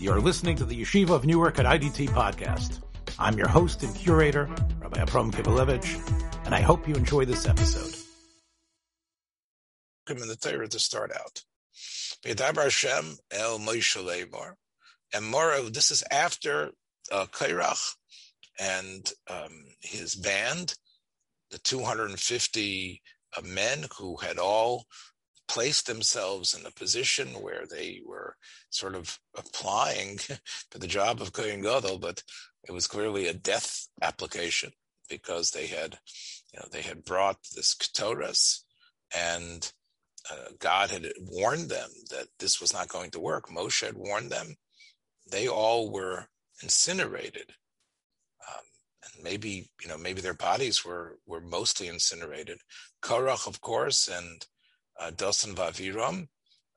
You're listening to the Yeshiva of Newark at IDT podcast. I'm your host and curator, Rabbi Abram Kibalevich, and I hope you enjoy this episode. Come in the Torah to start out. Hashem el Moshe. And more, this is after uh, Korach and um, his band, the 250 uh, men who had all placed themselves in a position where they were sort of applying for the job of Kohen Gadol, but it was clearly a death application because they had, you know, they had brought this Ketores and uh, God had warned them that this was not going to work. Moshe had warned them. They all were incinerated. Um, and maybe, you know, maybe their bodies were, were mostly incinerated. Korach, of course, and uh, Dosan Vaviram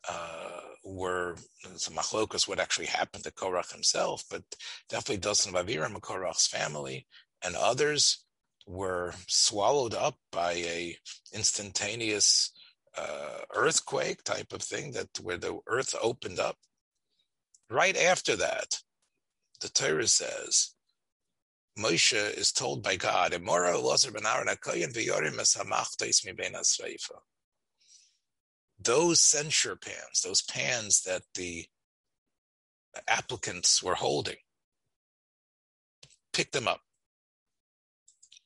uh, were some machlokas what actually happened to Korach himself, but definitely Dosan Vaviram Korach's family and others were swallowed up by a instantaneous uh, earthquake type of thing that where the earth opened up. Right after that, the Torah says Moshe is told by God, those censer pans, those pans that the applicants were holding, pick them up.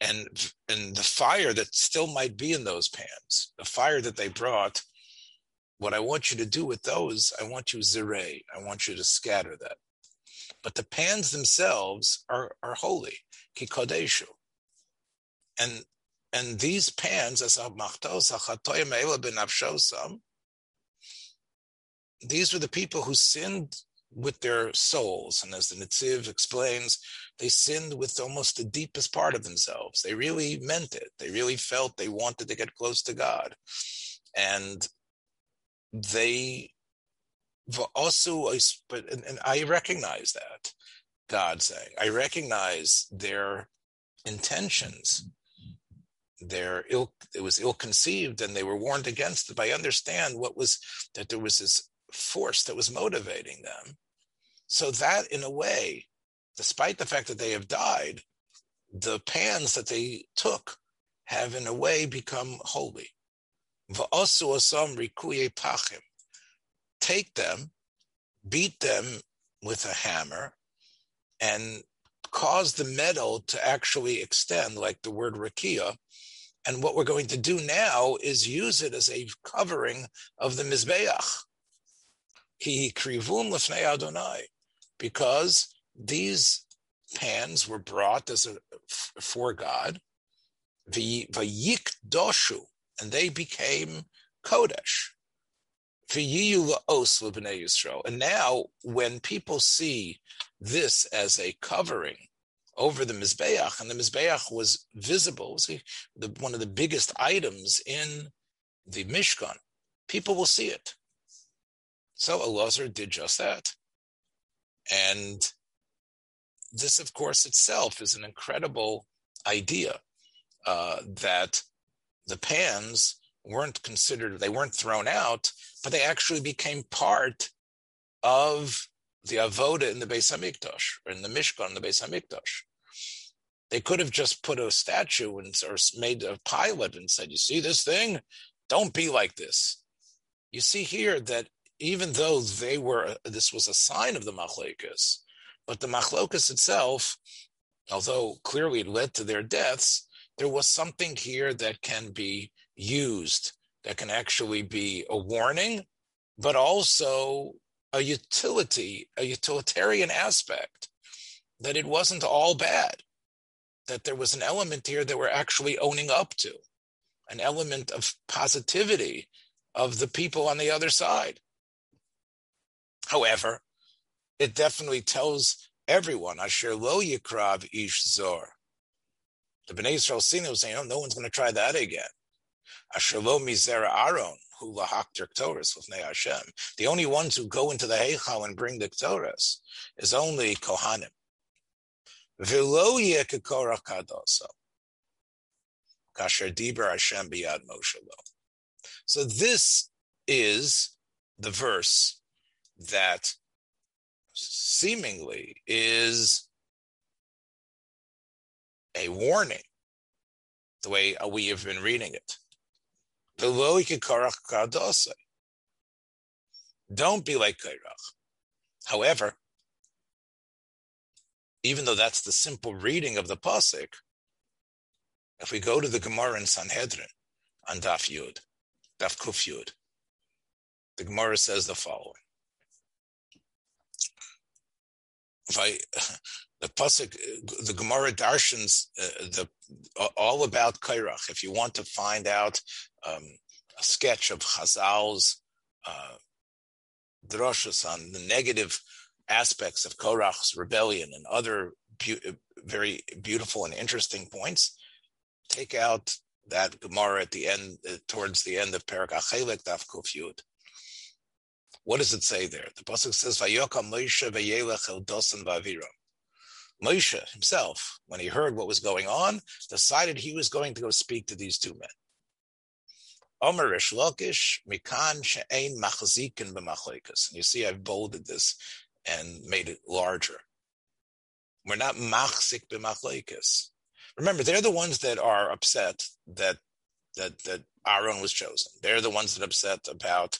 And, and the fire that still might be in those pans, the fire that they brought, what I want you to do with those, I want you zirei, I want you to scatter that. But the pans themselves are, are holy, kikodeshu. And and these pans, as these were the people who sinned with their souls. And as the Netziv explains, they sinned with almost the deepest part of themselves. They really meant it. They really felt they wanted to get close to God. And they also, but and I recognize that, God saying, I recognize their intentions. Their ill, it was ill conceived and they were warned against it. But I understand what was that there was this force that was motivating them. So that, in a way, despite the fact that they have died, the pans that they took have, in a way, become holy. Take them, beat them with a hammer, and cause the metal to actually extend, like the word rakia. And what we're going to do now is use it as a covering of the Mizbeach. He krivun lefnei Adonai, because these pans were brought as a for God, vayik doshu, and they became kodesh. And now, when people see this as a covering over the Mizbeach, and the Mizbeach was visible, the, one of the biggest items in the Mishkan, people will see it. So Elazar did just that. And this, of course, itself is an incredible idea uh, that the pans weren't considered, they weren't thrown out, but they actually became part of the avoda in the Beis Hamikdash or in the Mishkan in the Beis Hamikdash. They could have just put a statue and or made a pilot and said, "You see this thing? Don't be like this." You see here that even though they were, this was a sign of the machlokas, but the machlokas itself, although clearly it led to their deaths, there was something here that can be used, that can actually be a warning, but also a utility, a utilitarian aspect, that it wasn't all bad, that there was an element here that we're actually owning up to, an element of positivity of the people on the other side. However, it definitely tells everyone, Asher lo yikrav ish zor. The Bnei Yisrael seen it saying, oh, no one's going to try that again. Asher lo mizera Aaron, who lahak Torahs with Hashem. The only ones who go into the Heichal and bring the Torahs is only Kohanim. V'lo yekakora kadoso. Kasher diber Hashem biyad Moshe. So this is the verse that seemingly is a warning, the way we have been reading it. Don't be like Korach. However, even though that's the simple reading of the pasuk, if we go to the Gemara in Sanhedrin on Daf Yud, Daf Kuf Yud, the Gemara says the following: The pasuk, the Gemara darshans uh, the uh, all about Korach. If you want to find out um, a sketch of Chazal's uh, on the negative aspects of Korach's rebellion and other be- very beautiful and interesting points, take out that Gemara at the end, uh, towards the end of Perak Achelik Daf Kuf What does it say there? The pasuk says, "Vayokam Moshe vayelech el dosan v'aviram." Moshe himself, when he heard what was going on, decided he was going to go speak to these two men. Omer Rish Mikan She'ein Machzikin b'machlekas. You see, I've bolded this and made it larger. We're not machzik b'machlekas. Remember, they're the ones that are upset that that that Aaron was chosen. They're the ones that are upset about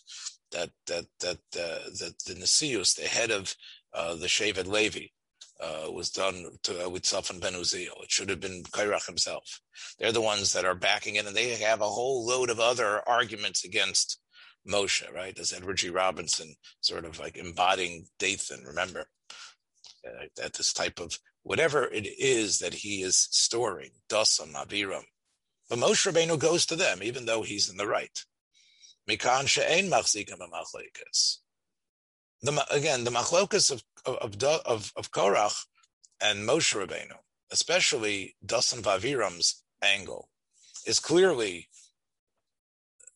that that that uh, that the Nasius, the head of uh, the Shevet Levi, uh, was done to, uh, with Safan Ben Uziel. It should have been Korach himself. They're the ones that are backing in, and they have a whole load of other arguments against Moshe, right? As Edward G. Robinson sort of like embodying Dathan, remember? Uh, that this type of whatever it is that he is storing, Dasan, Aviram. But Moshe Rabbeinu goes to them, even though he's in the right. Mikan machzikim again the machlokas of of of of Korach and Moshe Rabbeinu, especially Dasan Vaviram's angle, is clearly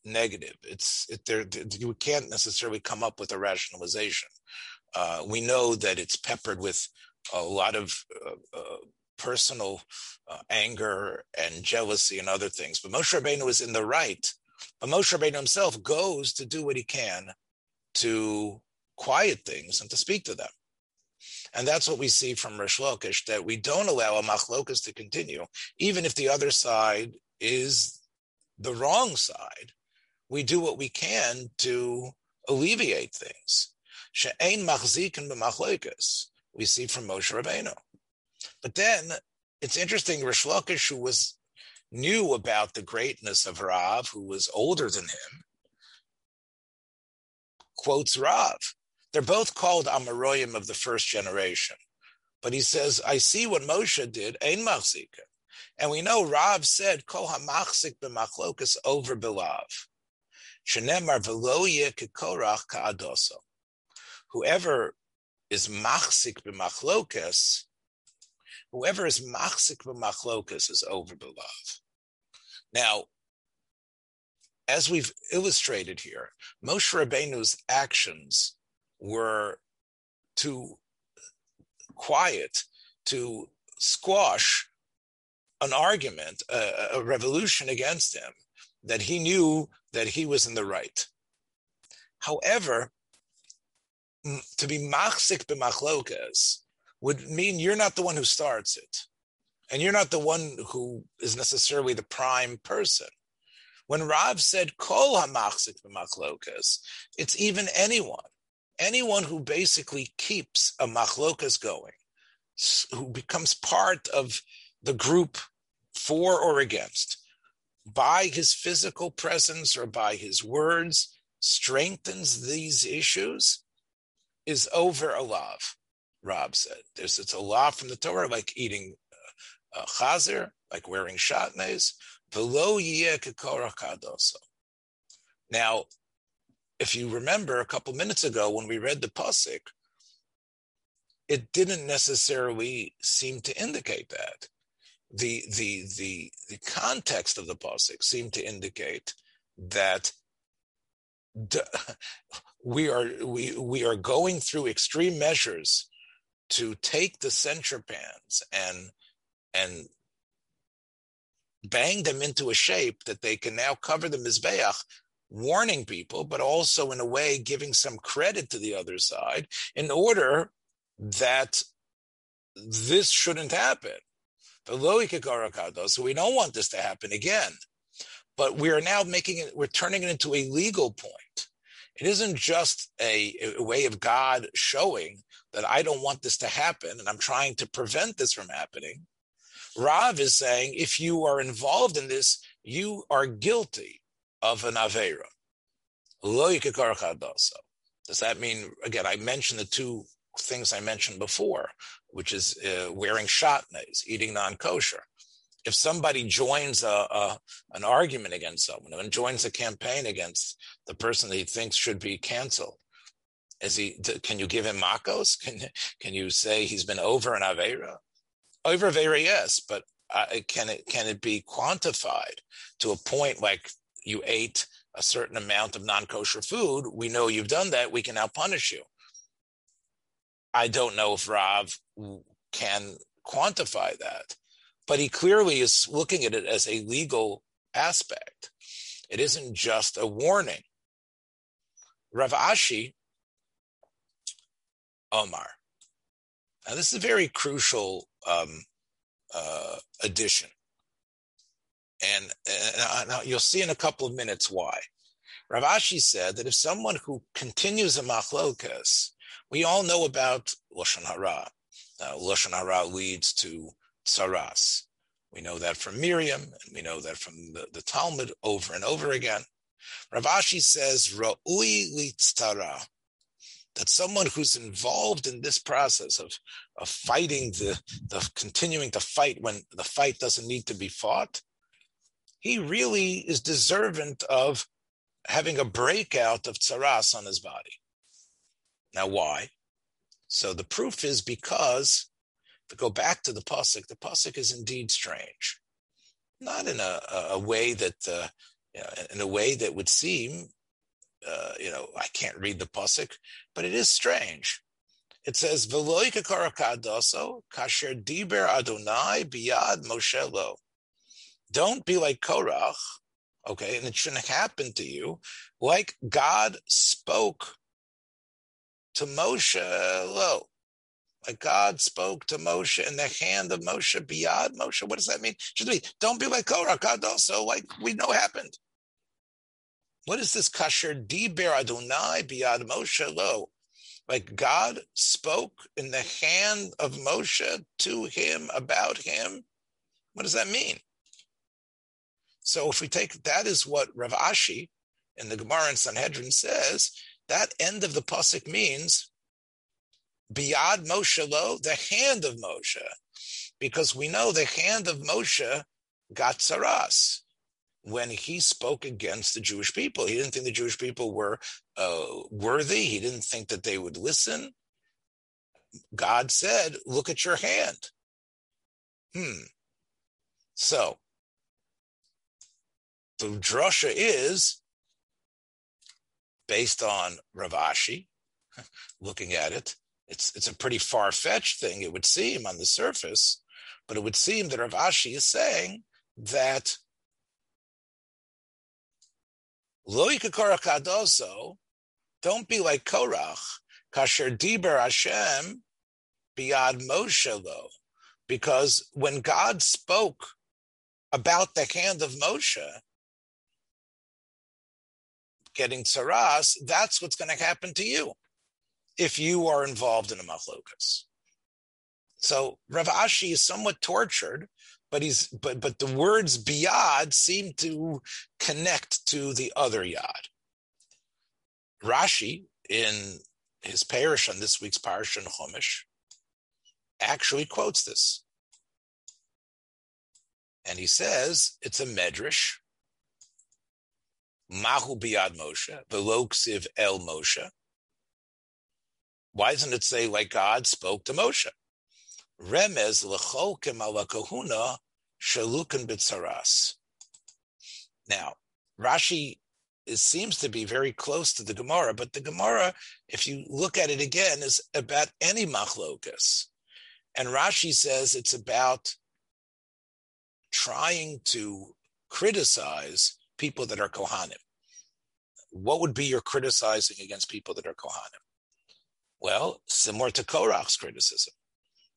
negative. It's it, there. You can't necessarily come up with a rationalization. Uh, we know that it's peppered with a lot of uh, uh, personal uh, anger and jealousy and other things. But Moshe Rabbeinu is in the right. But Moshe Rabbeinu himself goes to do what he can to quiet things and to speak to them. And that's what we see from Rish Lakish, that we don't allow a machlokas to continue, even if the other side is the wrong side. We do what we can to alleviate things. She'ein machzikin b'machlokas, we see from Moshe Rabbeinu. But then it's interesting, Rish Lakish, who was knew about the greatness of Rav, who was older than him, quotes Rav. They're both called Amaroyim of the first generation. But he says, I see what Moshe did, Ein Machzika. And we know Rav said, Kol HaMachzik b'machlokas over Bilav. Shenemar v'lo kekorach ka'adoso. Whoever is machzik b'machlokas, whoever is machzik b'machlokas is over Bilav. Now, as we've illustrated here, Moshe Rabbeinu's actions were to quiet, to squash an argument, a, a, revolution against him, that he knew that he was in the right. However, to be machzik b'machlokas would mean you're not the one who starts it. And you're not the one who is necessarily the prime person. When Rav said kol hamachzik b'machlokas, it's even anyone anyone who basically keeps a machlokas going, who becomes part of the group for or against, by his physical presence or by his words, strengthens these issues, is over a love. Rav said, "There's it's a law from the Torah, like eating uh, chazer, like wearing shatnez, yeh kadoso." Now, if you remember a couple minutes ago when we read the pasuk, it didn't necessarily seem to indicate that. The the the the context of the pasuk seemed to indicate that we are we we are going through extreme measures to take the censer pans and and bang them into a shape that they can now cover the mizbeach warning people, but also in a way giving some credit to the other side in order that this shouldn't happen. So we don't want this to happen again. But we are now making it, we're turning it into a legal point. It isn't just a, a way of God showing that I don't want this to happen and I'm trying to prevent this from happening. Rav is saying if you are involved in this, you are guilty of an Avera. Does that mean, again, I mentioned the two things I mentioned before, which is uh, wearing shatnez, eating non kosher. If somebody joins a, a, an argument against someone and joins a campaign against the person that he thinks should be canceled, is he? Can you give him makos? Can can you say he's been over an avera? Over avera, yes, but uh, can it can it be quantified to a point like you ate a certain amount of non kosher food? We know you've done that. We can now punish you. I don't know if Rav can quantify that, but he clearly is looking at it as a legal aspect. It isn't just a warning. Rav Ashi Omar. Now, this is a very crucial um, uh, addition. And, and now you'll see in a couple of minutes why. Rav Ashi said that if someone who continues a machlokas we all know about Lashon Hara. Uh, Lashon Hara leads to tsaras. We know that from Miriam, and we know that from the, the Talmud over and over again. Rav Ashi says, Ra'ui litztara, that someone who's involved in this process of, of fighting the, the continuing to fight when the fight doesn't need to be fought, he really is deserving of having a breakout of tsaras on his body. Now, why? So the proof is because, to go back to the pasuk, the pasuk is indeed strange, not in a, a way that, uh, you know, in a way that would seem, uh, you know, I can't read the pasuk, but it is strange. It says, "V'loy kadoso kasher diber Adonai biyad Moshe lo." Don't be like Korach, okay, and it shouldn't happen to you, like God spoke to Moshe lo. Like God spoke to Moshe in the hand of Moshe beyond Moshe. What does that mean? Should be don't be like Korah. God also like we know happened. What is this kasher diber Adonai biyad Moshe lo? Like God spoke in the hand of Moshe to him about him. What does that mean? So if we take that is what Rav Ashi in the Gemara in Sanhedrin says, that end of the pasuk means biyad Moshe lo, the hand of Moshe, because we know the hand of Moshe got tsaras when he spoke against the Jewish people. He didn't think the Jewish people were uh, worthy. He didn't think that they would listen. God said, "Look at your hand." Hmm. So the drasha is based on Rav Ashi, looking at it. It's, it's a pretty far fetched thing, it would seem on the surface, but it would seem that Rav Ashi is saying that Lo kadoso, don't be like Korach, kasher diber Hashem biyad Moshe lo, because when God spoke about the hand of Moshe, getting tsaras, that's what's going to happen to you if you are involved in a machlokas. So Rav Ashi is somewhat tortured, but he's but but the words biyad seem to connect to the other yad. Rashi in his parish on this week's parish in Chumash actually quotes this. And he says it's a medrash Mahu biad Moshe, veloksiv el Moshe. Why doesn't it say like God spoke to Moshe? Remez lecholkim ala kahuna shalukan bitzaras. Now, Rashi seems to be very close to the Gemara, but the Gemara, if you look at it again, is about any machlokas. And Rashi says it's about trying to criticize people that are Kohanim? What would be your criticizing against people that are Kohanim? Well, similar to Korach's criticism.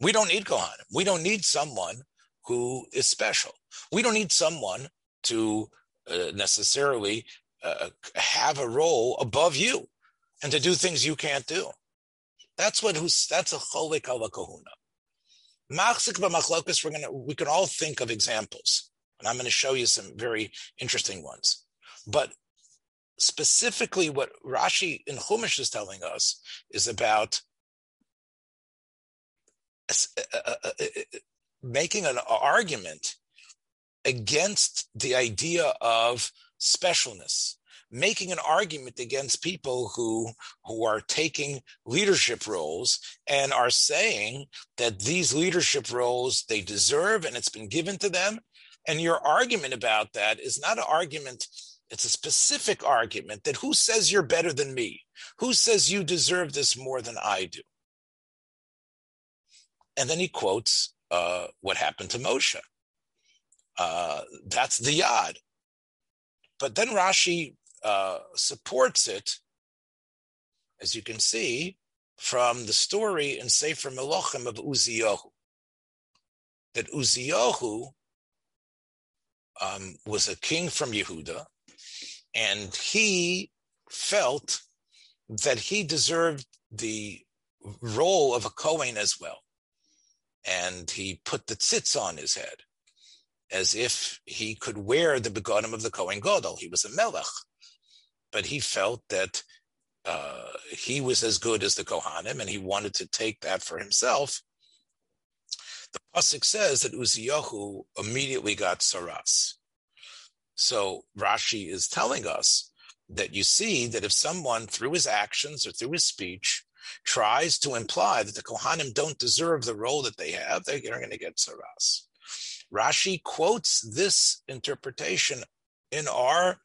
We don't need Kohanim. We don't need someone who is special. We don't need someone to uh, necessarily uh, have a role above you and to do things you can't do. That's what who's that's a cholik ala kahuna. Machzik b'machlokas, we're gonna we can all think of examples, and I'm going to show you some very interesting ones. But specifically, what Rashi in Chumash is telling us is about making an argument against the idea of specialness making an argument against people who who are taking leadership roles and are saying that these leadership roles they deserve and it's been given to them. And your argument about that is not an argument it's a specific argument that who says you're better than me? Who says you deserve this more than i do? And then he quotes uh, what happened to moshe. Uh, that's the yad. But then Rashi uh, supports it, as you can see, from the story in Sefer Melachim of Uziyahu. That Uziyahu um, was a king from Yehuda, and he felt that he deserved the role of a Kohen as well. And he put the tzitz on his head, as if he could wear the begonim of the Kohen Gadol. He was a melech but he felt that uh, he was as good as the Kohanim, and he wanted to take that for himself. The pasuk says that Uziyahu immediately got tsaras. So Rashi is telling us that you see that if someone, through his actions or through his speech, tries to imply that the Kohanim don't deserve the role that they have, they're going to get tsaras. Rashi quotes this interpretation in our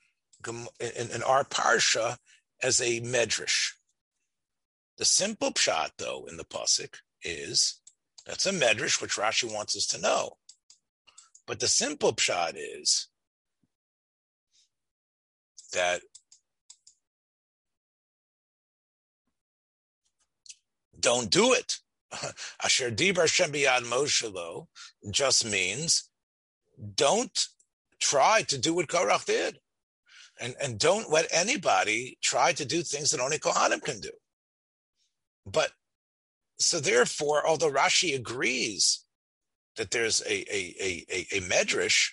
in, in our parsha as a medrash. The simple pshat, though, in the pasuk is that's a medrash, which Rashi wants us to know. But the simple pshat is that don't do it. Asher dibar Shem Moshelo just means don't try to do what Korach did and, and don't let anybody try to do things that only Kohanim can do. But so therefore, although Rashi agrees that there's a a a, a, a medrash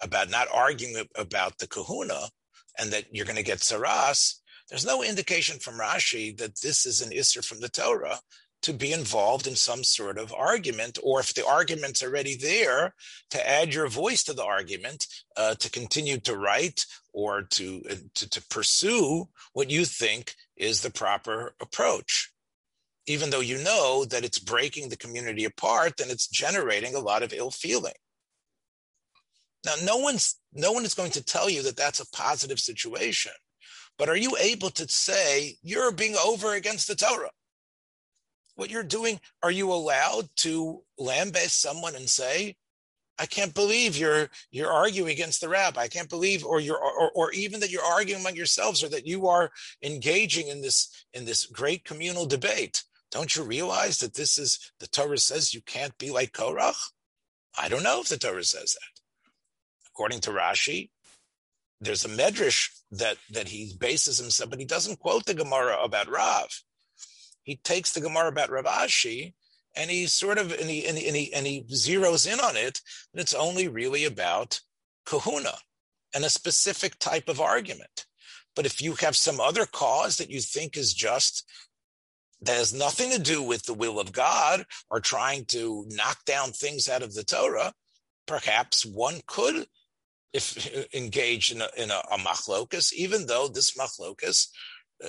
about not arguing about the kahuna and that you're going to get tsaras, there's no indication from Rashi that this is an isser from the Torah to be involved in some sort of argument, or if the argument's already there, to add your voice to the argument, uh, to continue to write or to, uh, to, to pursue what you think is the proper approach, even though you know that it's breaking the community apart and it's generating a lot of ill feeling. Now, no one's no one is going to tell you that that's a positive situation, but are you able to say you're being over against the Torah? what you're doing, are you allowed to lambaste someone and say, I can't believe you're you're arguing against the rabbi. I can't believe, or you're, or, or even that you're arguing among yourselves, or that you are engaging in this in this great communal debate. Don't you realize that this is the Torah says you can't be like Korach? I don't know if the Torah says that. According to Rashi, there's a medrash that that he bases himself, but he doesn't quote the Gemara about Rav. He takes the Gemara about Rav Ashi and he sort of and he, and he, and he, and he zeroes in on it and it's only really about kahuna and a specific type of argument. But if you have some other cause that you think is just that has nothing to do with the will of god or trying to knock down things out of the torah perhaps one could if engage in a, in a, a machlokus even though this machlokus uh,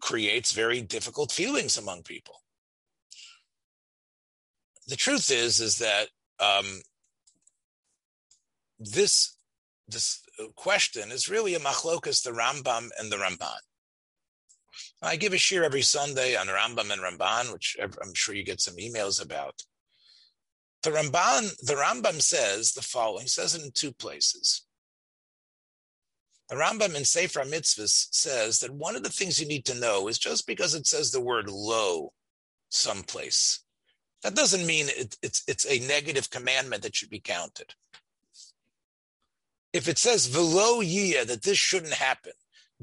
creates very difficult feelings among people. The truth is, is that um, this this question is really a machlokas, the Rambam and the Ramban. I give a shiur every Sunday on Rambam and Ramban, which I'm sure you get some emails about. The Ramban, the Rambam says the following, says it in two places. The Rambam in Sefer Mitzvahs says that one of the things you need to know is just because it says the word lo someplace, that doesn't mean it, it's, it's a negative commandment that should be counted. If it says velo yia, that this shouldn't happen,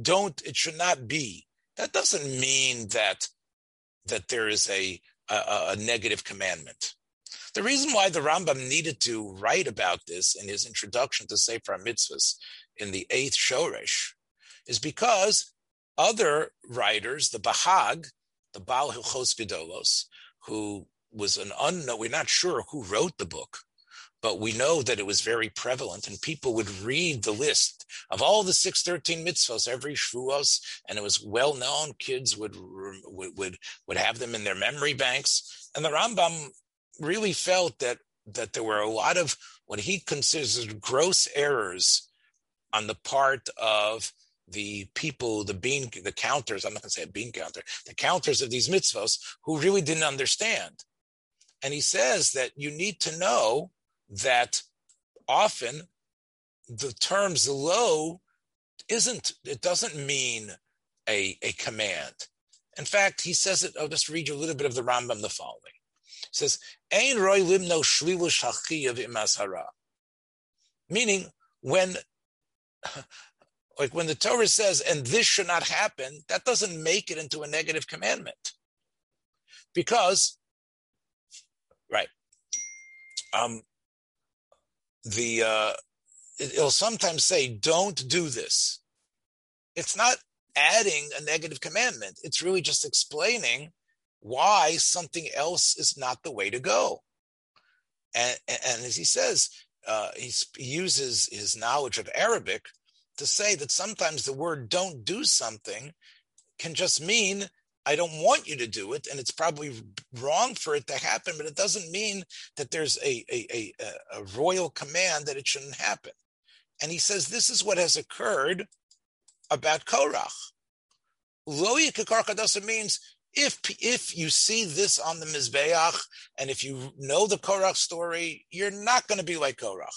don't, it should not be, that doesn't mean that, that there is a, a, a negative commandment. The reason why the Rambam needed to write about this in his introduction to Sefer Mitzvahs in the eighth Shoresh is because other writers, the Bahag, the Baal Hilchos Gedolos, who was an unknown, we're not sure who wrote the book, but we know that it was very prevalent and people would read the list of all the 613 mitzvahs every Shavuos, and it was well known. Kids would, would, would, would have them in their memory banks. And the Rambam really felt that, that there were a lot of what he considers gross errors on the part of the people, the bean, the counters, I'm not going to say a bean counter, the counters of these mitzvahs who really didn't understand. And he says that you need to know that often the terms low isn't, it doesn't mean a, a command. In fact, he says it, I'll just read you a little bit of the Rambam the following. Says, Ein roy limno shlilu shachiyav imashara. Meaning, when like when the Torah says, and this should not happen, that doesn't make it into a negative commandment. Because, right, um, the uh, it'll sometimes say, don't do this. It's not adding a negative commandment. It's really just explaining why something else is not the way to go. And, and as he says, uh, he uses his knowledge of Arabic to say that sometimes the word don't do something can just mean I don't want you to do it, and it's probably wrong for it to happen, but it doesn't mean that there's a, a, a, a royal command that it shouldn't happen. And he says this is what has occurred about Korach. Loya Kakarkadasa means if if you see this on the Mizbeach, and if you know the Korach story, you're not going to be like Korach.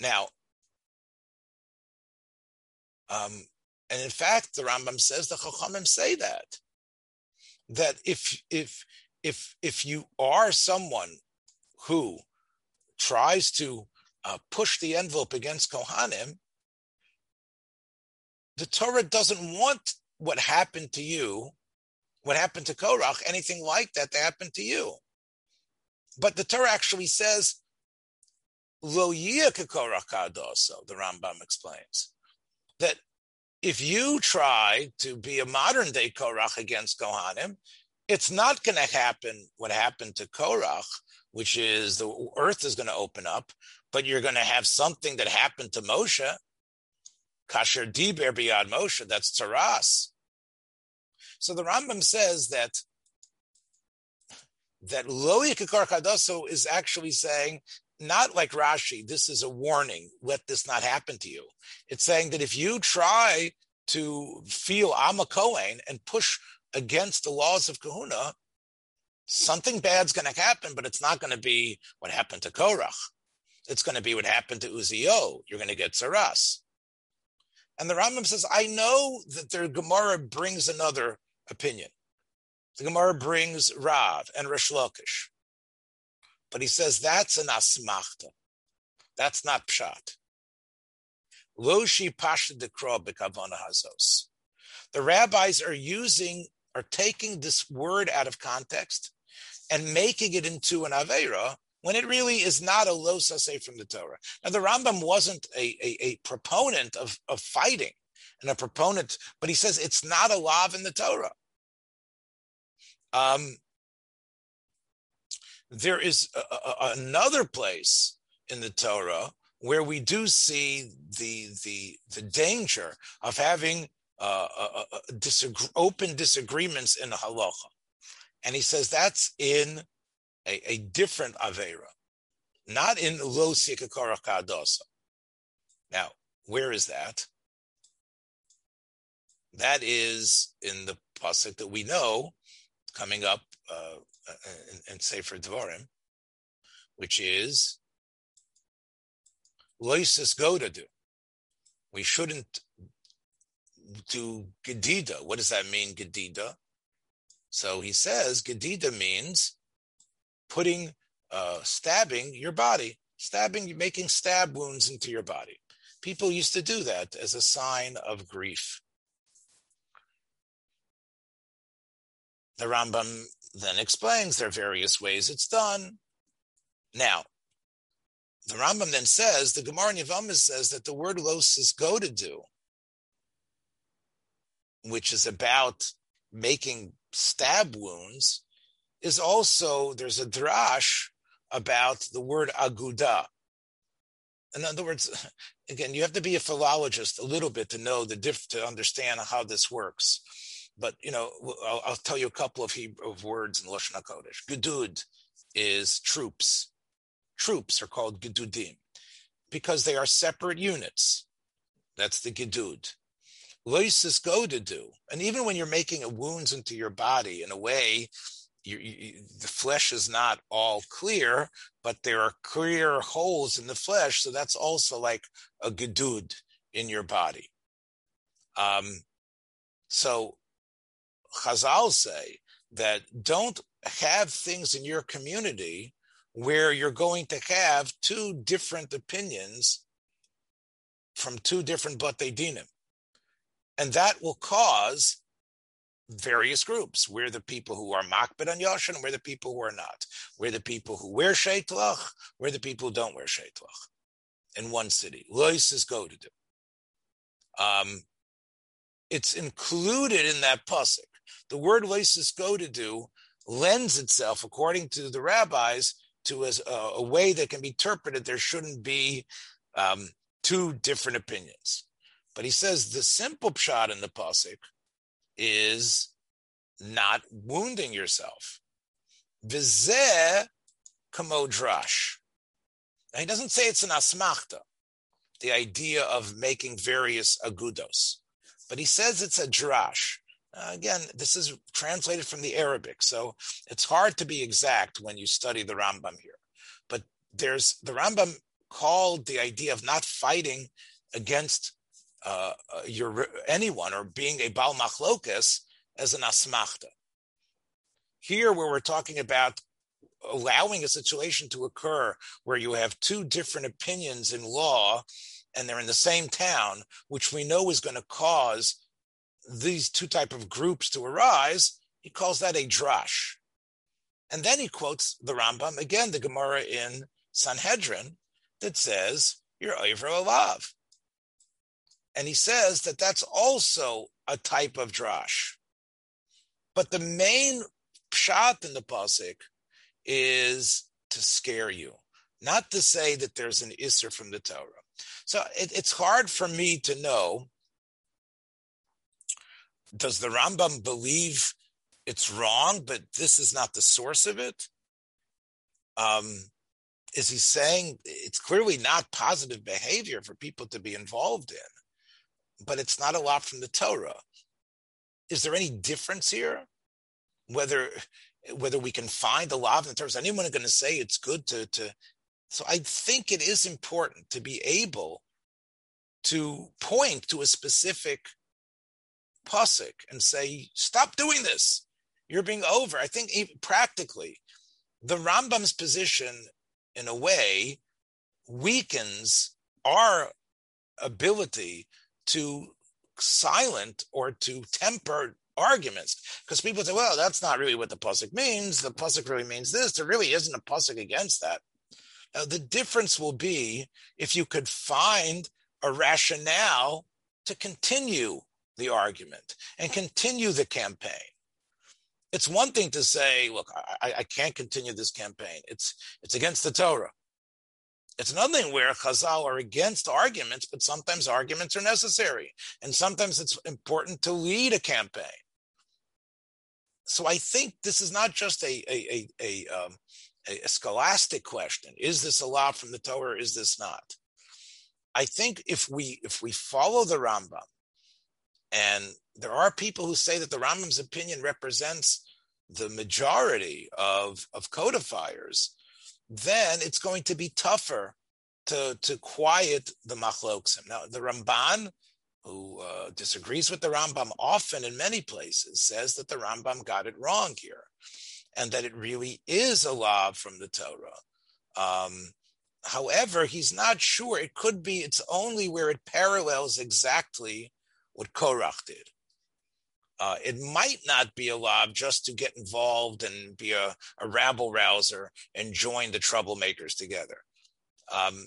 Now, um, and in fact, the Rambam says the Chachamim say that that if if if if you are someone who tries to uh, push the envelope against Kohanim, the Torah doesn't want what happened to you, what happened to Korach, anything like that to happen to you. But the Torah actually says Lo Korach also, the Rambam explains that if you try to be a modern day Korach against Kohanim, it's not going to happen what happened to Korach, which is the earth is going to open up, but you're going to have something that happened to Moshe. Kasher Diber Biyad Moshe, that's Taras. So the Rambam says that that Lo Yikakar is actually saying not like Rashi, this is a warning, let this not happen to you. It's saying that if you try to feel I'm a Kohen and push against the laws of Kahuna, something bad's going to happen, but it's not going to be what happened to Korach. It's going to be what happened to Uzio. You're going to get Tsaras. And the Rambam says, I know that the Gemara brings another opinion. The Gemara brings Rav and Resh Lakish. But he says that's an asmachta. That's not pshat. Loshi pasha hazos. The rabbis are using, are taking this word out of context and making it into an avera when it really is not a lo say from the Torah. Now, the Rambam wasn't a, a, a, proponent of, of fighting and a proponent, but he says it's not a lav in the Torah. Um, there is a, a, another place in the Torah where we do see the the the danger of having uh, uh, uh disagree, open disagreements in the halacha, and he says that's in a, a different avera, not in lo sikakarakadasa. Now, where is that? That is in the pasuk that we know coming up uh, and, and Sefer Dvarim, which is lo sisgodedu. We shouldn't do gedida. What does that mean, gedida? So he says gedida means putting, uh, stabbing your body, stabbing, making stab wounds into your body. People used to do that as a sign of grief. The Rambam then explains there are various ways it's done. Now, the Rambam then says, the Gemara Yevamah says that the word lo sisgodedu, which is about making stab wounds, is also, there's a drash about the word aguda. In other words, again, you have to be a philologist a little bit to know the diff, to understand how this works. But you know, I'll, I'll tell you a couple of Hebrew of words in Lashon Hakodesh. Gedud is troops. Troops are called gedudim because they are separate units. That's the gedud. Lo sisgodedu, and even when you're making wounds into your body in a way, you, you, the flesh is not all clear, but there are clear holes in the flesh, so that's also like a gedud in your body. Um, so Chazal say that don't have things in your community where you're going to have two different opinions from two different Batei Dinim. And that will cause various groups. We're the people who are makbid on Yoshin, we're the people who are not. We're the people who wear sheitlach, we're the people who don't wear sheitlach in one city. Lo sisgodedu. Um, it's included in that pasuk the word lo sisgodedu lends itself, according to the rabbis, to a, a way that can be interpreted. There shouldn't be um, two different opinions. But he says the simple shot in the pasuk is not wounding yourself. Vizeh kamodrash. Now, he doesn't say it's an asmachta, the idea of making various agudos, but he says it's a drash. Uh, again, this is translated from the Arabic, so it's hard to be exact when you study the Rambam here. But there's the Rambam called the idea of not fighting against uh, uh your anyone or being a bal machlokas as an asmachta. Here, where we're talking about allowing a situation to occur where you have two different opinions in law and they're in the same town, which we know is going to cause these two type of groups to arise, he calls that a drash. And then he quotes the Rambam, again, the Gemara in Sanhedrin, that says, you're over alav. And he says that that's also a type of drash. But the main shot in the pasuk is to scare you, not to say that there's an isser from the Torah. So it, it's hard for me to know does the Rambam believe it's wrong, but this is not the source of it? Um, is he saying it's clearly not positive behavior for people to be involved in, but it's not a lot from the Torah? Is there any difference here? Whether whether we can find the law in the Torah, is anyone going to say it's good to to? So I think it is important to be able to point to a specific pasuk and say, "Stop doing this. You're being over." I think practically, the Rambam's position, in a way, weakens our ability to silent or to temper arguments because people say, "Well, that's not really what the pasuk means. The pasuk really means this. There really isn't a pasuk against that." Now, the difference will be if you could find a rationale to continue the argument and continue the campaign. It's one thing to say, look, I, I can't continue this campaign. It's it's against the Torah. It's another thing where Chazal are against arguments, but sometimes arguments are necessary. And sometimes it's important to lead a campaign. So I think this is not just a, a, a, a, um, a scholastic question. Is this allowed from the Torah? Is this not? I think if we if we follow the Rambam and there are people who say that the Rambam's opinion represents the majority of, of codifiers, then it's going to be tougher to, to quiet the machloksim. Now, the Ramban, who uh, disagrees with the Rambam often in many places, says that the Rambam got it wrong here, and that it really is a law from the Torah. Um, however, he's not sure. It could be it's only where it parallels exactly what Korach did. Uh, it might not be a law just to get involved and be a, a rabble rouser and join the troublemakers together. Um,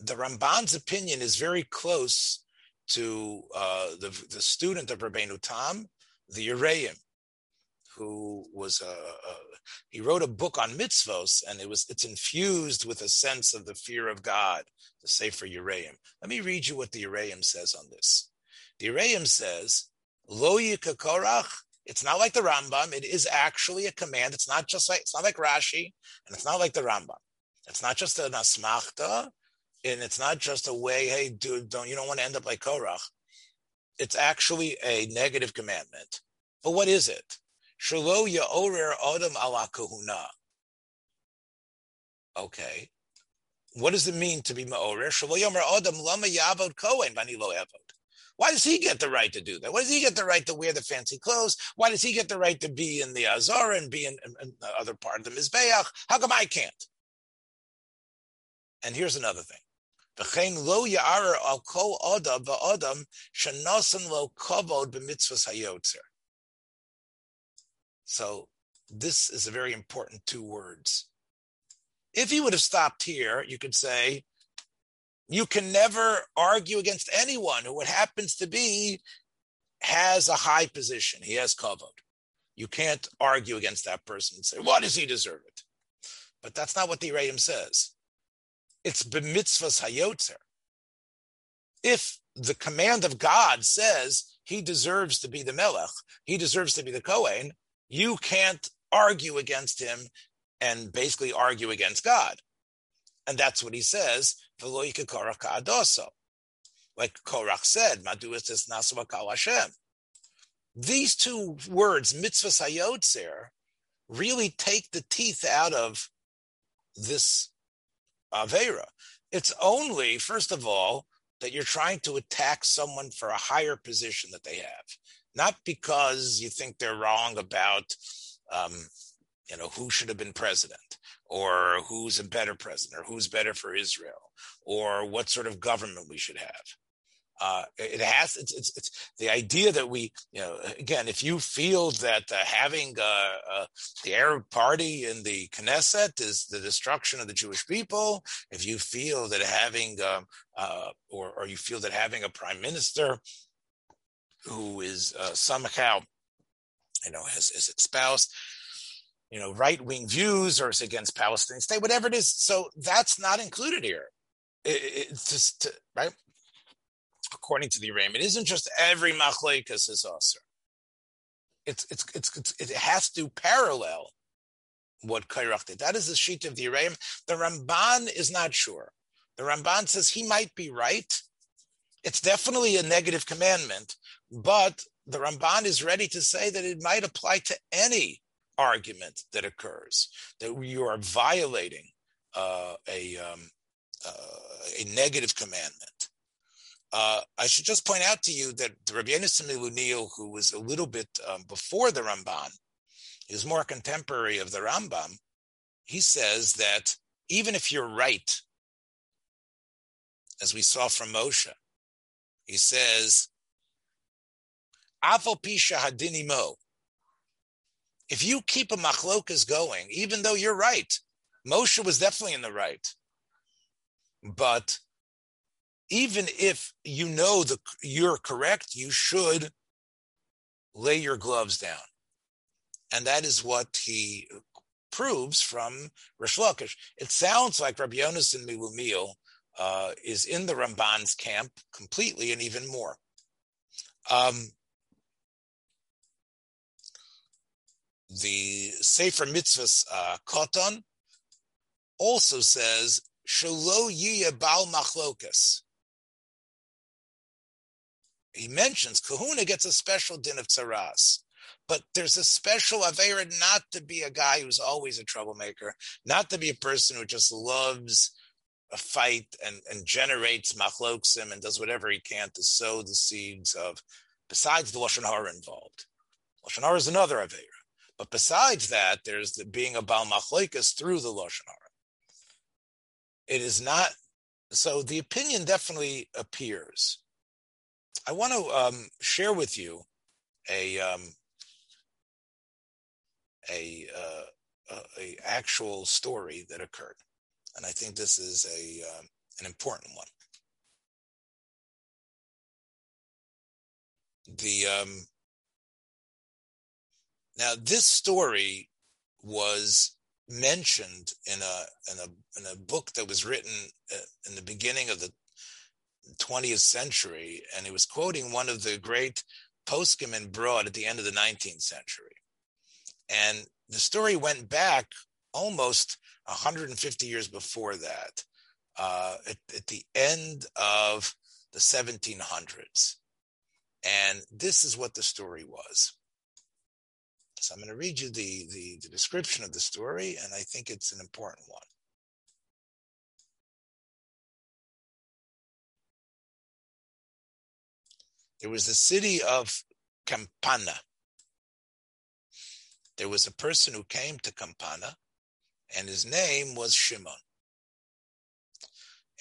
the Ramban's opinion is very close to uh, the, the student of Rabbeinu Tam, the Yereim, who was a, a, he wrote a book on mitzvos, and it was it's infused with a sense of the fear of God, the Sefer Yereim. Let me read you what the Yereim says on this. The Yereim says, Lo Korach, it's not like the Rambam. It is actually a command. It's not just like it's not like Rashi, and it's not like the Rambam. It's not just an asmachta, and it's not just a way, hey, dude, don't you don't want to end up like Korach. It's actually a negative commandment. But what is it? Shalo ya'orer adam ala kahuna. Okay. What does it mean to be ma'orer? Shalo yomer adam lama yavod kohen bani lo yavod. Why does he get the right to do that? Why does he get the right to wear the fancy clothes? Why does he get the right to be in the Azara and be in, in, in the other part of the Mizbeach? How come I can't? And here's another thing. So this is a very important two words. If he would have stopped here, you could say, you can never argue against anyone who, what happens to be, has a high position. He has kavod. You can't argue against that person and say, "Why does he deserve it?" But that's not what the Yereim says. It's b'mitzvahs hayotzer. If the command of God says he deserves to be the melech, he deserves to be the kohen, you can't argue against him and basically argue against God. And that's what he says, like Korach said, Hashem. These two words, mitzvah hayotzer, really take the teeth out of this Avera. It's only, first of all, that you're trying to attack someone for a higher position that they have, not because you think they're wrong about, um, you know, who should have been president, or who's a better president, or who's better for Israel, or what sort of government we should have. Uh, it has it's, it's, it's the idea that we you know again if you feel that uh, having uh, the Arab Party in the Knesset is the destruction of the Jewish people, if you feel that having um, uh, or or you feel that having a prime minister who is uh, somehow you know has, has espoused you know right wing views or is against Palestinian state, whatever it is. So that's not included here. It, it's just right according to the Yereim. It isn't just every machlekas is aser. It's, it's, it's, it's, it has to parallel what Korach did. That is the sheet of the Yereim. The Ramban is not sure. The Ramban says he might be right. It's definitely a negative commandment, but the Ramban is ready to say that it might apply to any argument that occurs, that you are violating uh, a, um, uh, a negative commandment. Uh, I should just point out to you that the Rabbi Yonasan MiLunel, who was a little bit um, before the Ramban, is more contemporary of the Rambam. He says that even if you're right, as we saw from Moshe, he says, Avo pisha hadinimo. If you keep a machlokas going, even though you're right, Moshe was definitely in the right. But even if you know that you're correct, you should lay your gloves down. And that is what he proves from Reish Lakish. It sounds like Rabbi Yonasan MiLunel uh, is in the Ramban's camp completely and even more. Um, the Sefer Mitzvahs uh, Koton also says, Shalo Yiyah Bal Machlokas he mentions kahuna gets a special din of tsaras. But there's a special Avera not to be a guy who's always a troublemaker, not to be a person who just loves a fight and, and generates machloksim and does whatever he can to sow the seeds of, besides the lashon hara involved. Lashon hara is another avera, but besides that, there's the being a bal machlokas through the lashon hara. It is not so. The opinion definitely appears. I want to um, share with you a um, a, uh, a, actual story that occurred, and I think this is a um, an important one. The um, now this story was mentioned in a in a in a book that was written uh, in the beginning of the 20th century, and he was quoting one of the great poskim in Broad at the end of the 19th century. And the story went back almost 150 years before that, uh, at, at the end of the 1700s. And this is what the story was. So I'm going to read you the, the, the, description of the story, and I think it's an important one. There was the city of Campana. There was a person who came to Campana, and his name was Shimon.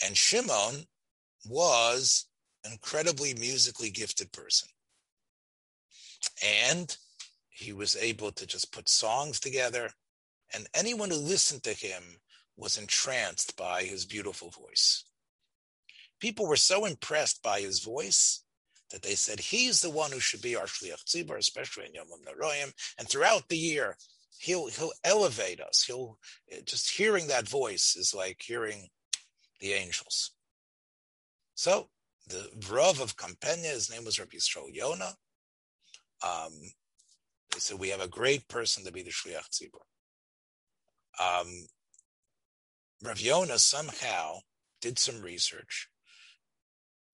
And Shimon was an incredibly musically gifted person. And he was able to just put songs together. And anyone who listened to him was entranced by his beautiful voice. People were so impressed by his voice that they said he's the one who should be our shliach tzibur, especially in Yom Naroyim, and throughout the year he'll he'll elevate us. He'll just hearing that voice is like hearing the angels. So the Rav of Campania, his name was Rabbi Yisrael Yona. Um, they said we have a great person to be the shliach tzibur. Um, Rav Yona somehow did some research.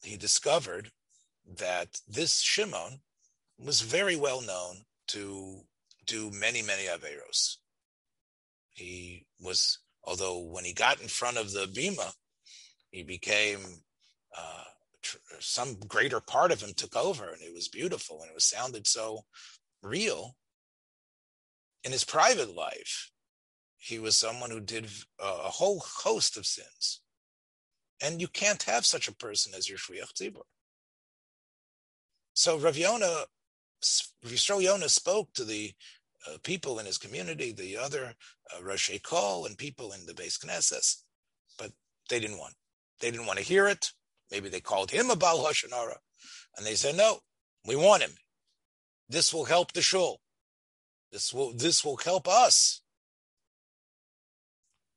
He discovered that this Shimon was very well known to do many, many Averos. He was, although when he got in front of the Bima, he became, uh, tr- some greater part of him took over and it was beautiful and it was sounded so real. In his private life, he was someone who did a, a whole host of sins. And you can't have such a person as your Shliach Tzibur. So Rav Yonah, spoke to the uh, people in his community, the other uh, Rosh Kol and people in the Beis Knesset, but they didn't want. They didn't want to hear it. Maybe they called him a Baal Hashanara, and they said, "No, we want him. This will help the shul. This will this will help us."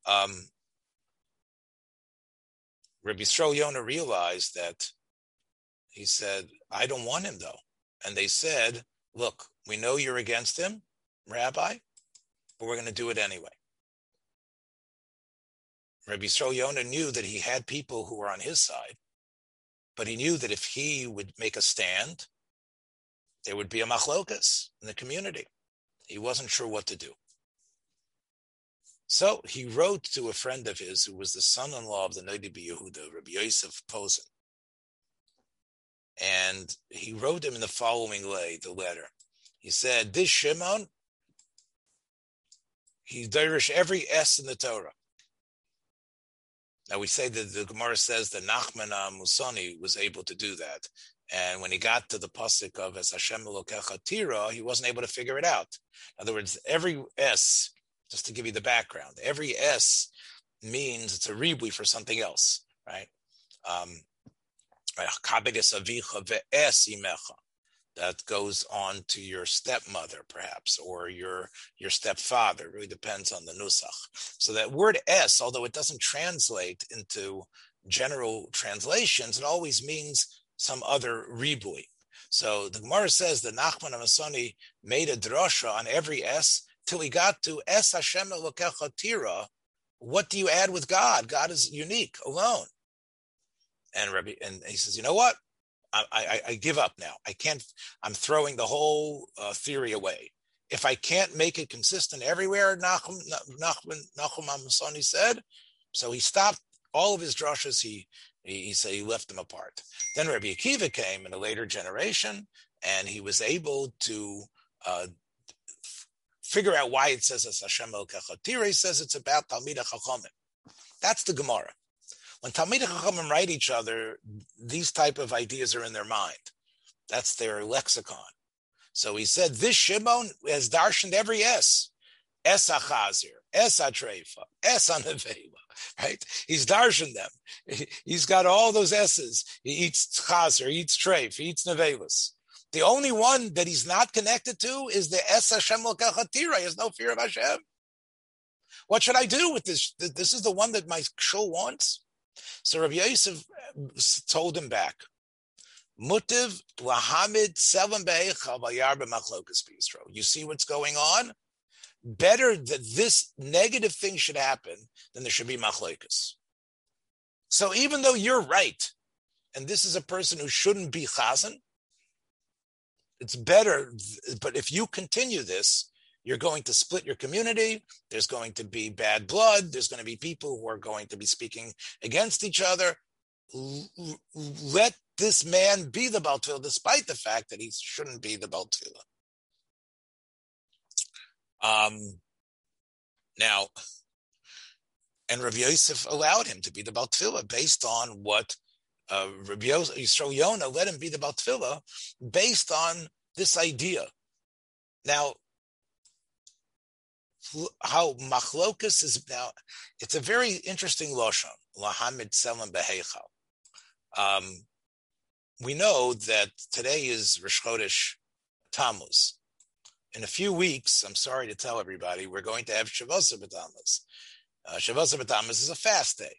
Um, Rabbi Yisrael Yonah realized that he said, I don't want him though. And they said, Look, we know you're against him, Rabbi, but we're going to do it anyway. Rabbi Yisrael Yonah knew that he had people who were on his side, but he knew that if he would make a stand, there would be a machlokas in the community. He wasn't sure what to do. So he wrote to a friend of his who was the son-in-law of the Noda B'Yehuda, Rabbi Yosef Posen. And he wrote him in the following way, the letter. He said, This Shimon, he derish every S in the Torah. Now we say that the Gemara says that Nachman Musani was able to do that. And when he got to the pasuk of Es Hashem Tira, he wasn't able to figure it out. In other words, every S, just to give you the background, every S means it's a ribui for something else, right? Um, that goes on to your stepmother, perhaps, or your your stepfather. It really depends on the nusach. So that word "s," although it doesn't translate into general translations, it always means some other ribui. So the Gemara says that Nachman Amasani made a drasha on every s till he got to S Hashem Tira. What do you add with God? God is unique, alone. And Rabbi, and he says, you know what? I, I, I give up now. I can't. I'm throwing the whole uh, theory away. If I can't make it consistent everywhere, Nachum Nachum Nachum Amasani said, so he stopped all of his drushes, he he, he said he left them apart. Then Rabbi Akiva came in a later generation, and he was able to uh, figure out why it says it's Hashem Elokecha Tira says it's about Talmid Chachamim. That's the Gemara. When Talmid Chachamim write each other, these type of ideas are in their mind. That's their lexicon. So he said this Shimon has darshaned every S. Es Achazir, Es Atrefa, Es Anaveva, right? He's darshan them. He's got all those S's. He eats Chazer, he eats Treif, he eats Nevelis. The only one that he's not connected to is the Es Hashem He has no fear of Hashem. What should I do with this? This is the one that my shul wants. So Rabbi Yosef uh, told him back. Mutiv lahamid seven You see what's going on? Better that this negative thing should happen than there should be machlokas. So even though you're right, and this is a person who shouldn't be chazan, it's better. But if you continue this, you're going to split your community. There's going to be bad blood. There's going to be people who are going to be speaking against each other. Let this man be the Baltfila, despite the fact that he shouldn't be the Baltfila. Um, now, and Rav Yosef allowed him to be the Baltfila based on what uh, Rabbi Yisrael Yonah let him be the Baltfila based on this idea. Now, how machlokas is now, it's a very interesting loshon, lahamid selam beheichal. Um, we know that today is Rosh Chodesh Tammuz. In a few weeks, I'm sorry to tell everybody, we're going to have Shivasar B'Tammuz. Uh, Shavasa B'Tammuz is a fast day.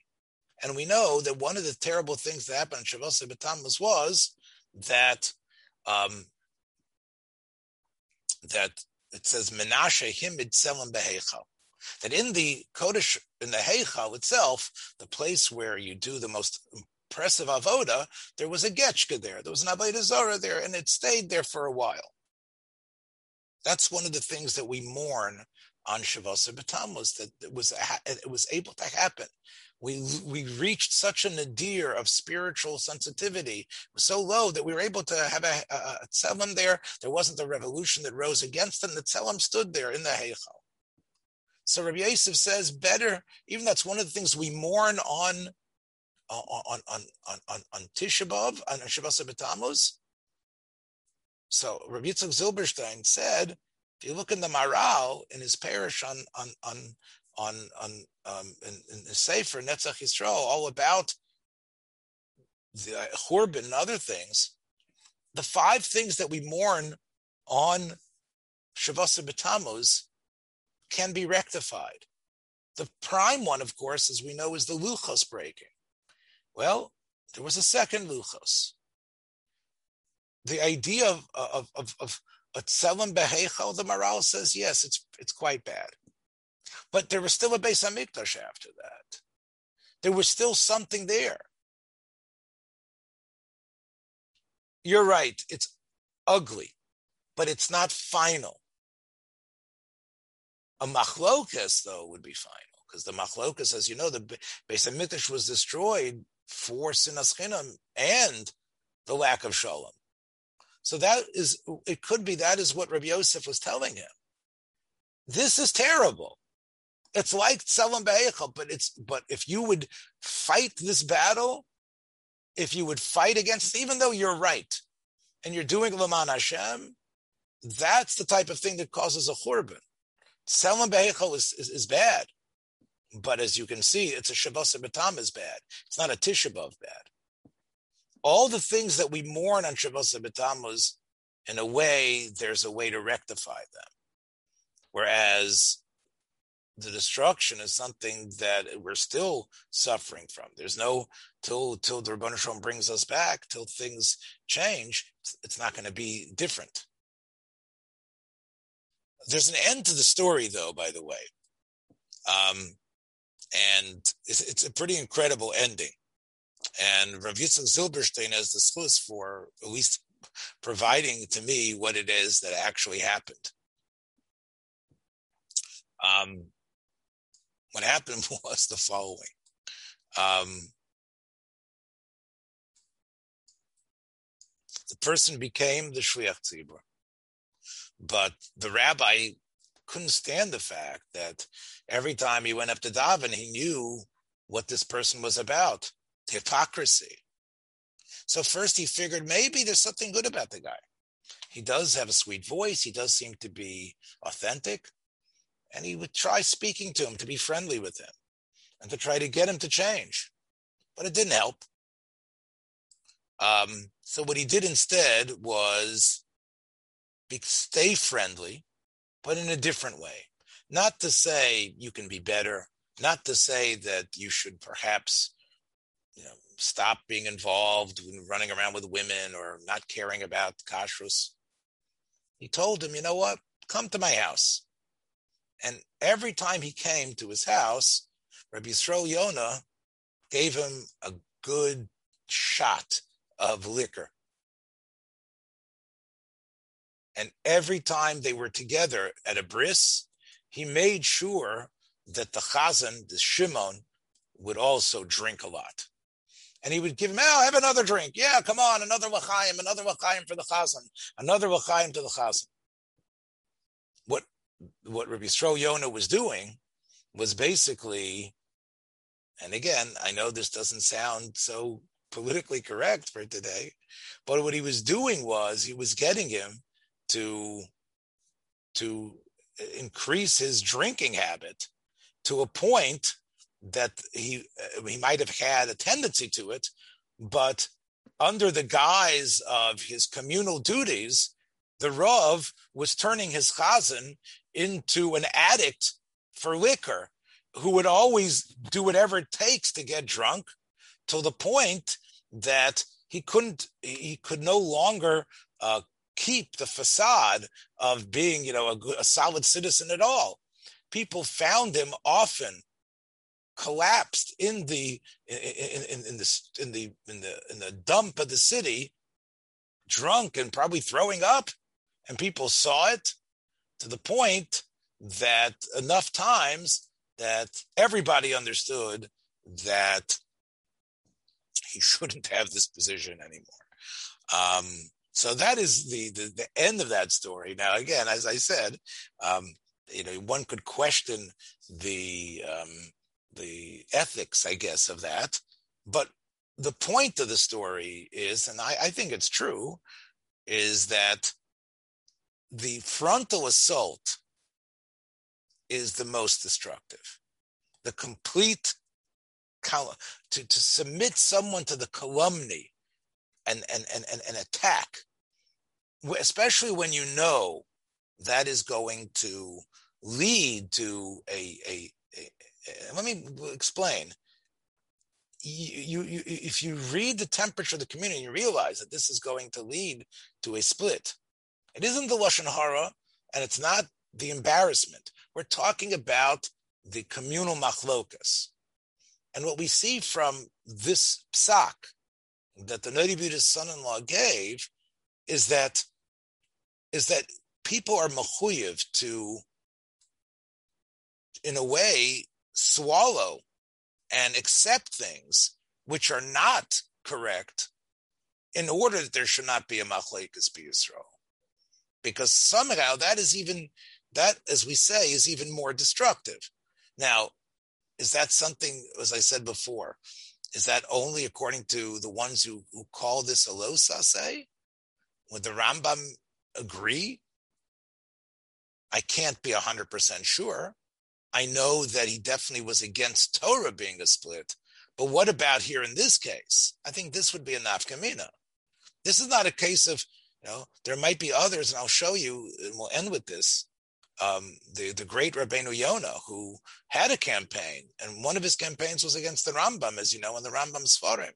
And we know that one of the terrible things that happened in Shivasar B'Tammuz was that um, that it says Menashe himid selim beheichal. That in the Kodesh, in the Heichal itself, the place where you do the most impressive avoda, there was a getchka there, there was an avodah zara there, and it stayed there for a while. That's one of the things that we mourn on Shavasa B'Tammuz that it was it was able to happen we we reached such a nadir of spiritual sensitivity so low that we were able to have a, a, a tzelem there. There wasn't a revolution that rose against them. The tzelem stood there in the heichal. So Rabbi Yosef says, better. Even that's one of the things we mourn on on on on on, on Tisha B'av on Shavasa B'Tammuz. So Rabbi Yitzchak Zilberstein said, if you look in the Maharal in his parish on on on on on um, in, in the Sefer Netzach Yisrael all about the Churban and other things. The five things that we mourn on Shavasa B'Tammuz can be rectified. The prime one, of course, as we know, is the luchos breaking. Well, there was a second luchos. The idea of of of, of a tzelem behechal, the Maharal says yes, it's it's quite bad. But there was still a Beis Hamikdash after that. There was still something there. You're right. It's ugly, but it's not final. A machlokas, though, would be final because the machlokas, as you know, the Beis Hamikdash was destroyed for sinas chinam and the lack of shalom. So that is, it could be that is what Rabbi Yosef was telling him. This is terrible. It's like Tzelem Be'echel, but it's but if you would fight this battle, if you would fight against, even though you're right, and you're doing Laman Hashem, that's the type of thing that causes a churban. Tzelem Be'echel is, is, is bad, but as you can see, it's a Shabbos Batam is bad. It's not a Tishabov bad. All the things that we mourn on Shabbos Batam in a way, there's a way to rectify them. Whereas the destruction is something that we're still suffering from. There's no till till the Rebbeinu brings us back, till things change. It's not going to be different. There's an end to the story, though. By the way, um, and it's, it's, a pretty incredible ending. And Rav Yitzchak Zilberstein has the schus for at least providing to me what it is that actually happened. Um, what happened was the following. um, the person became the shliach tzibur. But the rabbi couldn't stand the fact that every time he went up to daven, he knew what this person was about, hypocrisy. So first he figured maybe there's something good about the guy. He does have a sweet voice. He does seem to be authentic. And he would try speaking to him to be friendly with him and to try to get him to change. But it didn't help. Um, so what he did instead was be, stay friendly, but in a different way. Not to say you can be better, not to say that you should perhaps, you know, stop being involved in running around with women or not caring about kashrus. He told him, you know what? Come to my house. And every time he came to his house, Rabbi Yisrael Yonah gave him a good shot of liquor. And every time they were together at a bris, he made sure that the chazan, the Shimon, would also drink a lot. And he would give him, oh, have another drink. Yeah, come on, another l'chaim, another l'chaim for the chazan, another l'chaim to the chazan. What, what Rabbi Yisrael Yonah was doing was basically, and again, I know this doesn't sound so politically correct for today, but what he was doing was he was getting him to to increase his drinking habit to a point that he he might have had a tendency to it, but under the guise of his communal duties, the Rav was turning his chazan into an addict for liquor, who would always do whatever it takes to get drunk, to the point that he couldn't he could no longer uh, keep the facade of being you know a, a solid citizen at all. People found him often collapsed in the in, in, in, the in the in the in the dump of the city drunk and probably throwing up and people saw it to the point that enough times that everybody understood that he shouldn't have this position anymore. Um, so that is the, the, the end of that story. Now, again, as I said, um, you know, one could question the um, the ethics, I guess, of that, but the point of the story is, and I, I think it's true, is that the frontal assault is the most destructive. The complete to, to submit someone to the calumny and, and, and, and, and attack, especially when you know that is going to lead to a, a, a, a Uh, let me explain. You, you, you, if you read the temperature of the community, you realize that this is going to lead to a split. It isn't the lashon hara, and it's not the embarrassment. We're talking about the communal machlokas. And what we see from this psak that the Noda son-in-law gave is that is that people are mechuyev to, in a way, swallow and accept things which are not correct in order that there should not be a machlekes Yisrael. Because somehow that is even, that, as we say, is even more destructive. Now, is that something, as I said before, is that only according to the ones who, who call this a lo say? Would the Rambam agree? I can't be 100% sure. I know that he definitely was against Torah being a split. But what about here in this case? I think this would be a nafkamina. This is not a case of, you know, there might be others, and I'll show you, and we'll end with this um, the the great Rabbeinu Yonah, who had a campaign, and one of his campaigns was against the Rambam, as you know, in the Rambam Sfarim.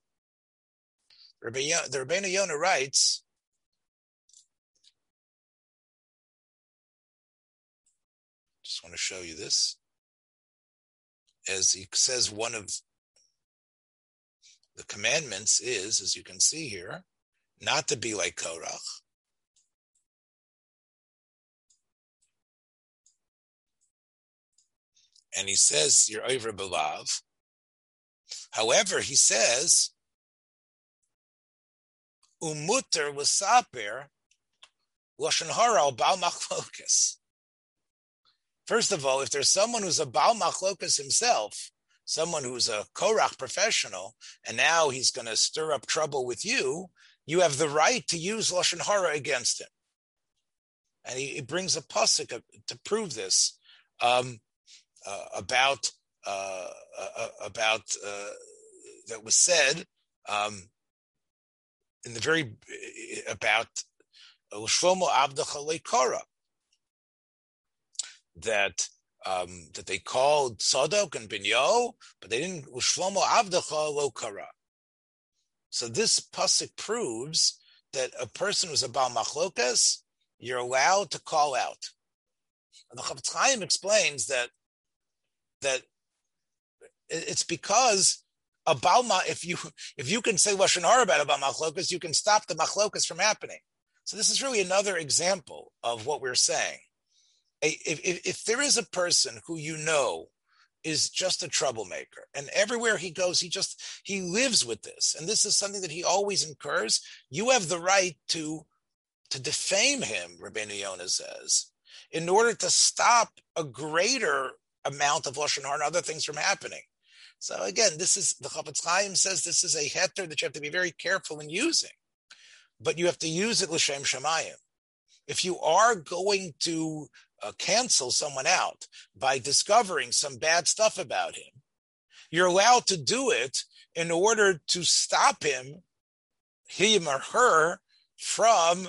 Rabbi, the Rabbeinu Yonah writes. Just want to show you this. As he says, one of the commandments is, as you can see here, not to be like Korach, and he says, You're over belav. However, he says, umuter was saper lashon hara al bal machlokas. First of all, if there's someone who's a bal machlokas himself, someone who's a korach professional, and now he's going to stir up trouble with you, you have the right to use lashon hara against him. And he, he brings a pasuk to prove this um, uh, about uh, uh, uh about uh, that was said um, in the very about Shlomo Abdachale Korah that um, that they called Sadok and Binyo, but they didn't Shlomo Avdacha Lo. So this pasuk proves that a person who's a Baal Machlokas, you're allowed to call out. And the Chofetz Chaim explains that that it's because a Balma, if you if you can say Lashon Hara about a Baal Machlokas, you can stop the Machlokas from happening. So this is really another example of what we're saying. If, if, if there is a person who you know is just a troublemaker and everywhere he goes he just he lives with this and this is something that he always incurs you have the right to to defame him Rabbeinu Yonah says in order to stop a greater amount of lashon hara and other things from happening so again this is the Chofetz Chaim says this is a heter that you have to be very careful in using but you have to use it l'shem shemayim. If you are going to uh, cancel someone out by discovering some bad stuff about him, you're allowed to do it in order to stop him, him or her, from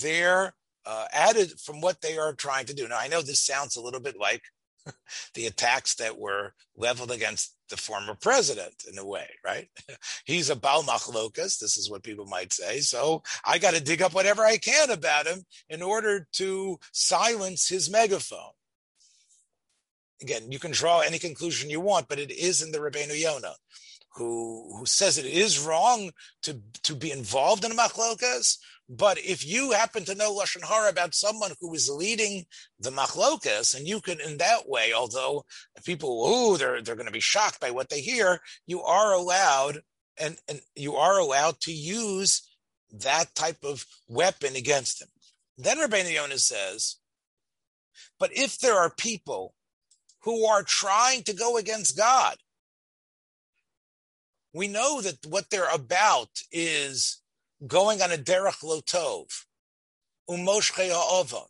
their uh, added from what they are trying to do. Now, I know this sounds a little bit like the attacks that were leveled against the former president in a way, right? He's a Baal Machlokas, this is what people might say. So I got to dig up whatever I can about him in order to silence his megaphone. Again, you can draw any conclusion you want, but it is in the Rabbeinu Yonah, who, who says it is wrong to, to be involved in a machlokas, but if you happen to know lashon hara about someone who is leading the machlokas, and you can, in that way, although people, oh, they're they're going to be shocked by what they hear, you are allowed, and and you are allowed to use that type of weapon against them. Then Rabbeinu Yonah says, but if there are people who are trying to go against God, we know that what they're about is going on a derech lotov, umoshche ha'ovon.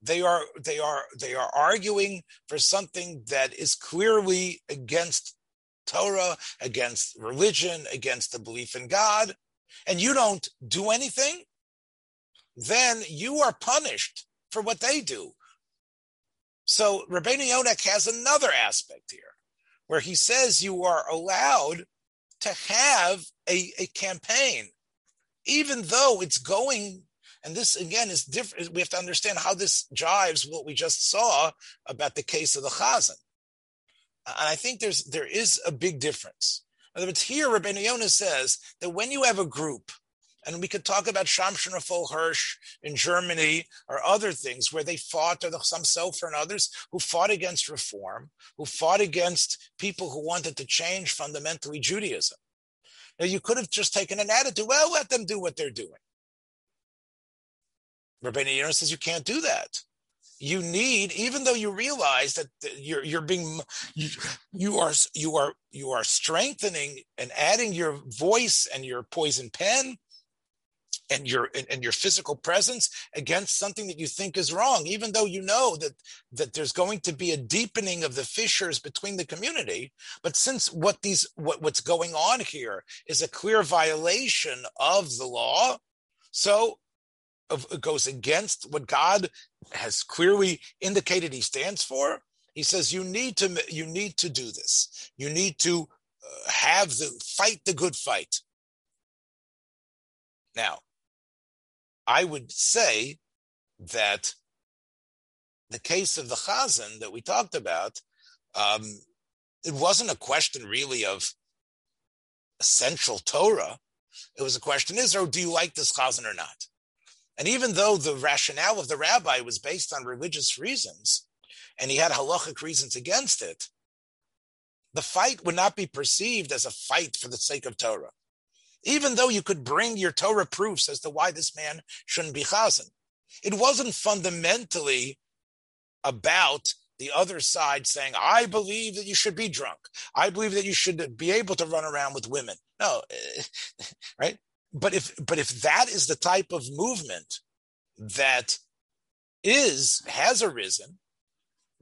They are they are they are arguing for something that is clearly against Torah, against religion, against the belief in God, and you don't do anything, then you are punished for what they do. So Rabbeinu Yonah has another aspect here, where he says you are allowed to have a, a campaign, even though it's going. And this again is different. We have to understand how this jives what we just saw about the case of the Chazan. And I think there's there is a big difference. In other words, here Rabbeinu Yonah says that when you have a group and we could talk about Shimshon Raphael Hirsch in Germany or other things where they fought, or the, Chasam Sofer and others who fought against reform, who fought against people who wanted to change fundamentally Judaism. Now, you could have just taken an attitude, well, let them do what they're doing. Rabbeinu Yonah says you can't do that. You need, even though you realize that you're you're being you, you are you are you are strengthening and adding your voice and your poison pen and your and your physical presence against something that you think is wrong even though you know that that there's going to be a deepening of the fissures between the community. But since what these what, what's going on here is a clear violation of the law so it goes against what god has clearly indicated he stands for. He says you need to you need to do this. You need to uh, have the fight the good fight. Now I would say that the case of the Chazan that we talked about, um, it wasn't a question really of essential Torah. It was a question: Is or do you like this Chazan or not? And even though the rationale of the rabbi was based on religious reasons, and he had halachic reasons against it, the fight would not be perceived as a fight for the sake of Torah. Even though you could bring your Torah proofs as to why this man shouldn't be chazan, it wasn't fundamentally about the other side saying, I believe that you should be drunk. I believe that you should be able to run around with women. No, right? But if but if that is the type of movement that is has arisen,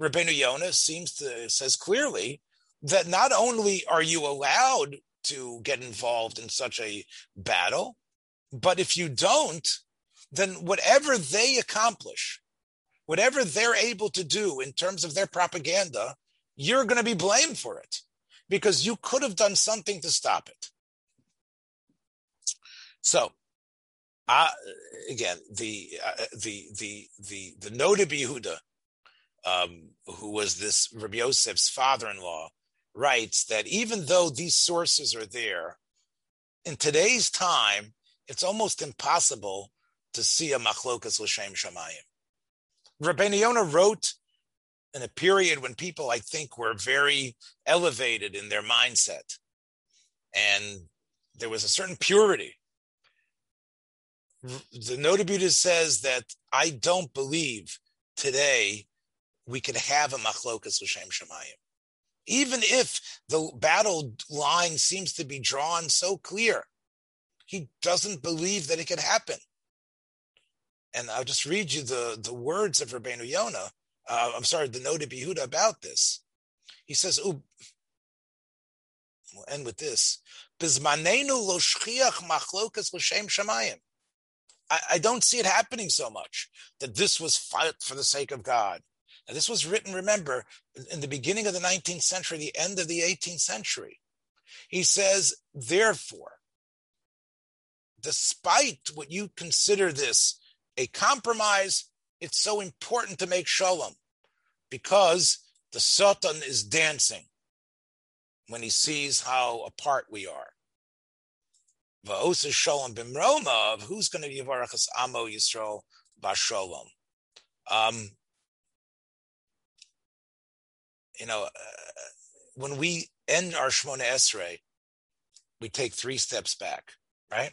Rabbeinu Yonah seems to says clearly that not only are you allowed to get involved in such a battle, but if you don't, then whatever they accomplish, whatever they're able to do in terms of their propaganda, you're going to be blamed for it because you could have done something to stop it. So, uh, again, the uh, the the the the Noda Yehuda, um, who was this Rabbi Yosef's father-in-law, writes that even though these sources are there, in today's time, it's almost impossible to see a machlokas l'shem shamayim. Rabbeinu Yonah wrote in a period when people, I think, were very elevated in their mindset, and there was a certain purity. The Noda says that I don't believe today we could have a machlokas l'shem shamayim. Even if the battle line seems to be drawn so clear, he doesn't believe that it could happen and I'll just read you the, the words of Rabbeinu Yonah. Uh, I'm sorry, the Noda Yehuda about this. He says, we'll end with this. I, I don't see it happening so much that this was fought for the sake of God. Now, this was written, remember, in the beginning of the 19th century, the end of the 18th century. He says, therefore, despite what you consider this a compromise, it's so important to make shalom because the Satan is dancing when he sees how apart we are. Shalom bimroma of who's going to be Yivarachas Amo Yisrael Bashalom. Um, you know, uh, when we end our Shmona Esrei, we take three steps back, right?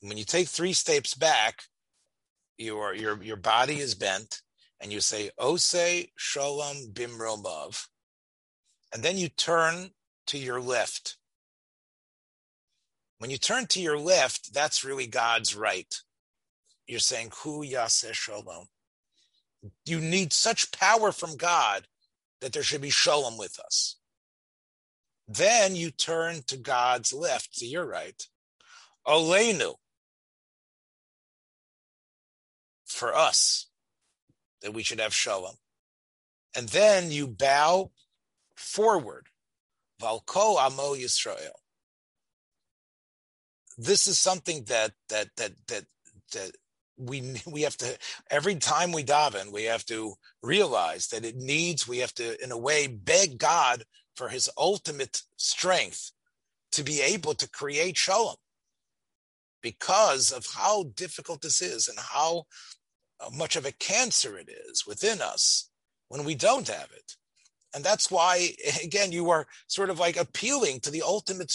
When you take three steps back, your your your body is bent, and you say Ose Shalom Bimromav, and then you turn to your left. When you turn to your left, that's really God's right. You're saying Hu Yaseh Shalom. You need such power from God that there should be Shalom with us. Then you turn to God's left, to your right. Olenu, for us that we should have shalom. And then you bow forward. Valko Amo Yisrael. This is something that that that that that we we have to every time we daven we have to realize that it needs we have to in a way beg God for His ultimate strength to be able to create shalom because of how difficult this is and how uh, much of a cancer it is within us when we don't have it. And that's why, again, you are sort of like appealing to the ultimate.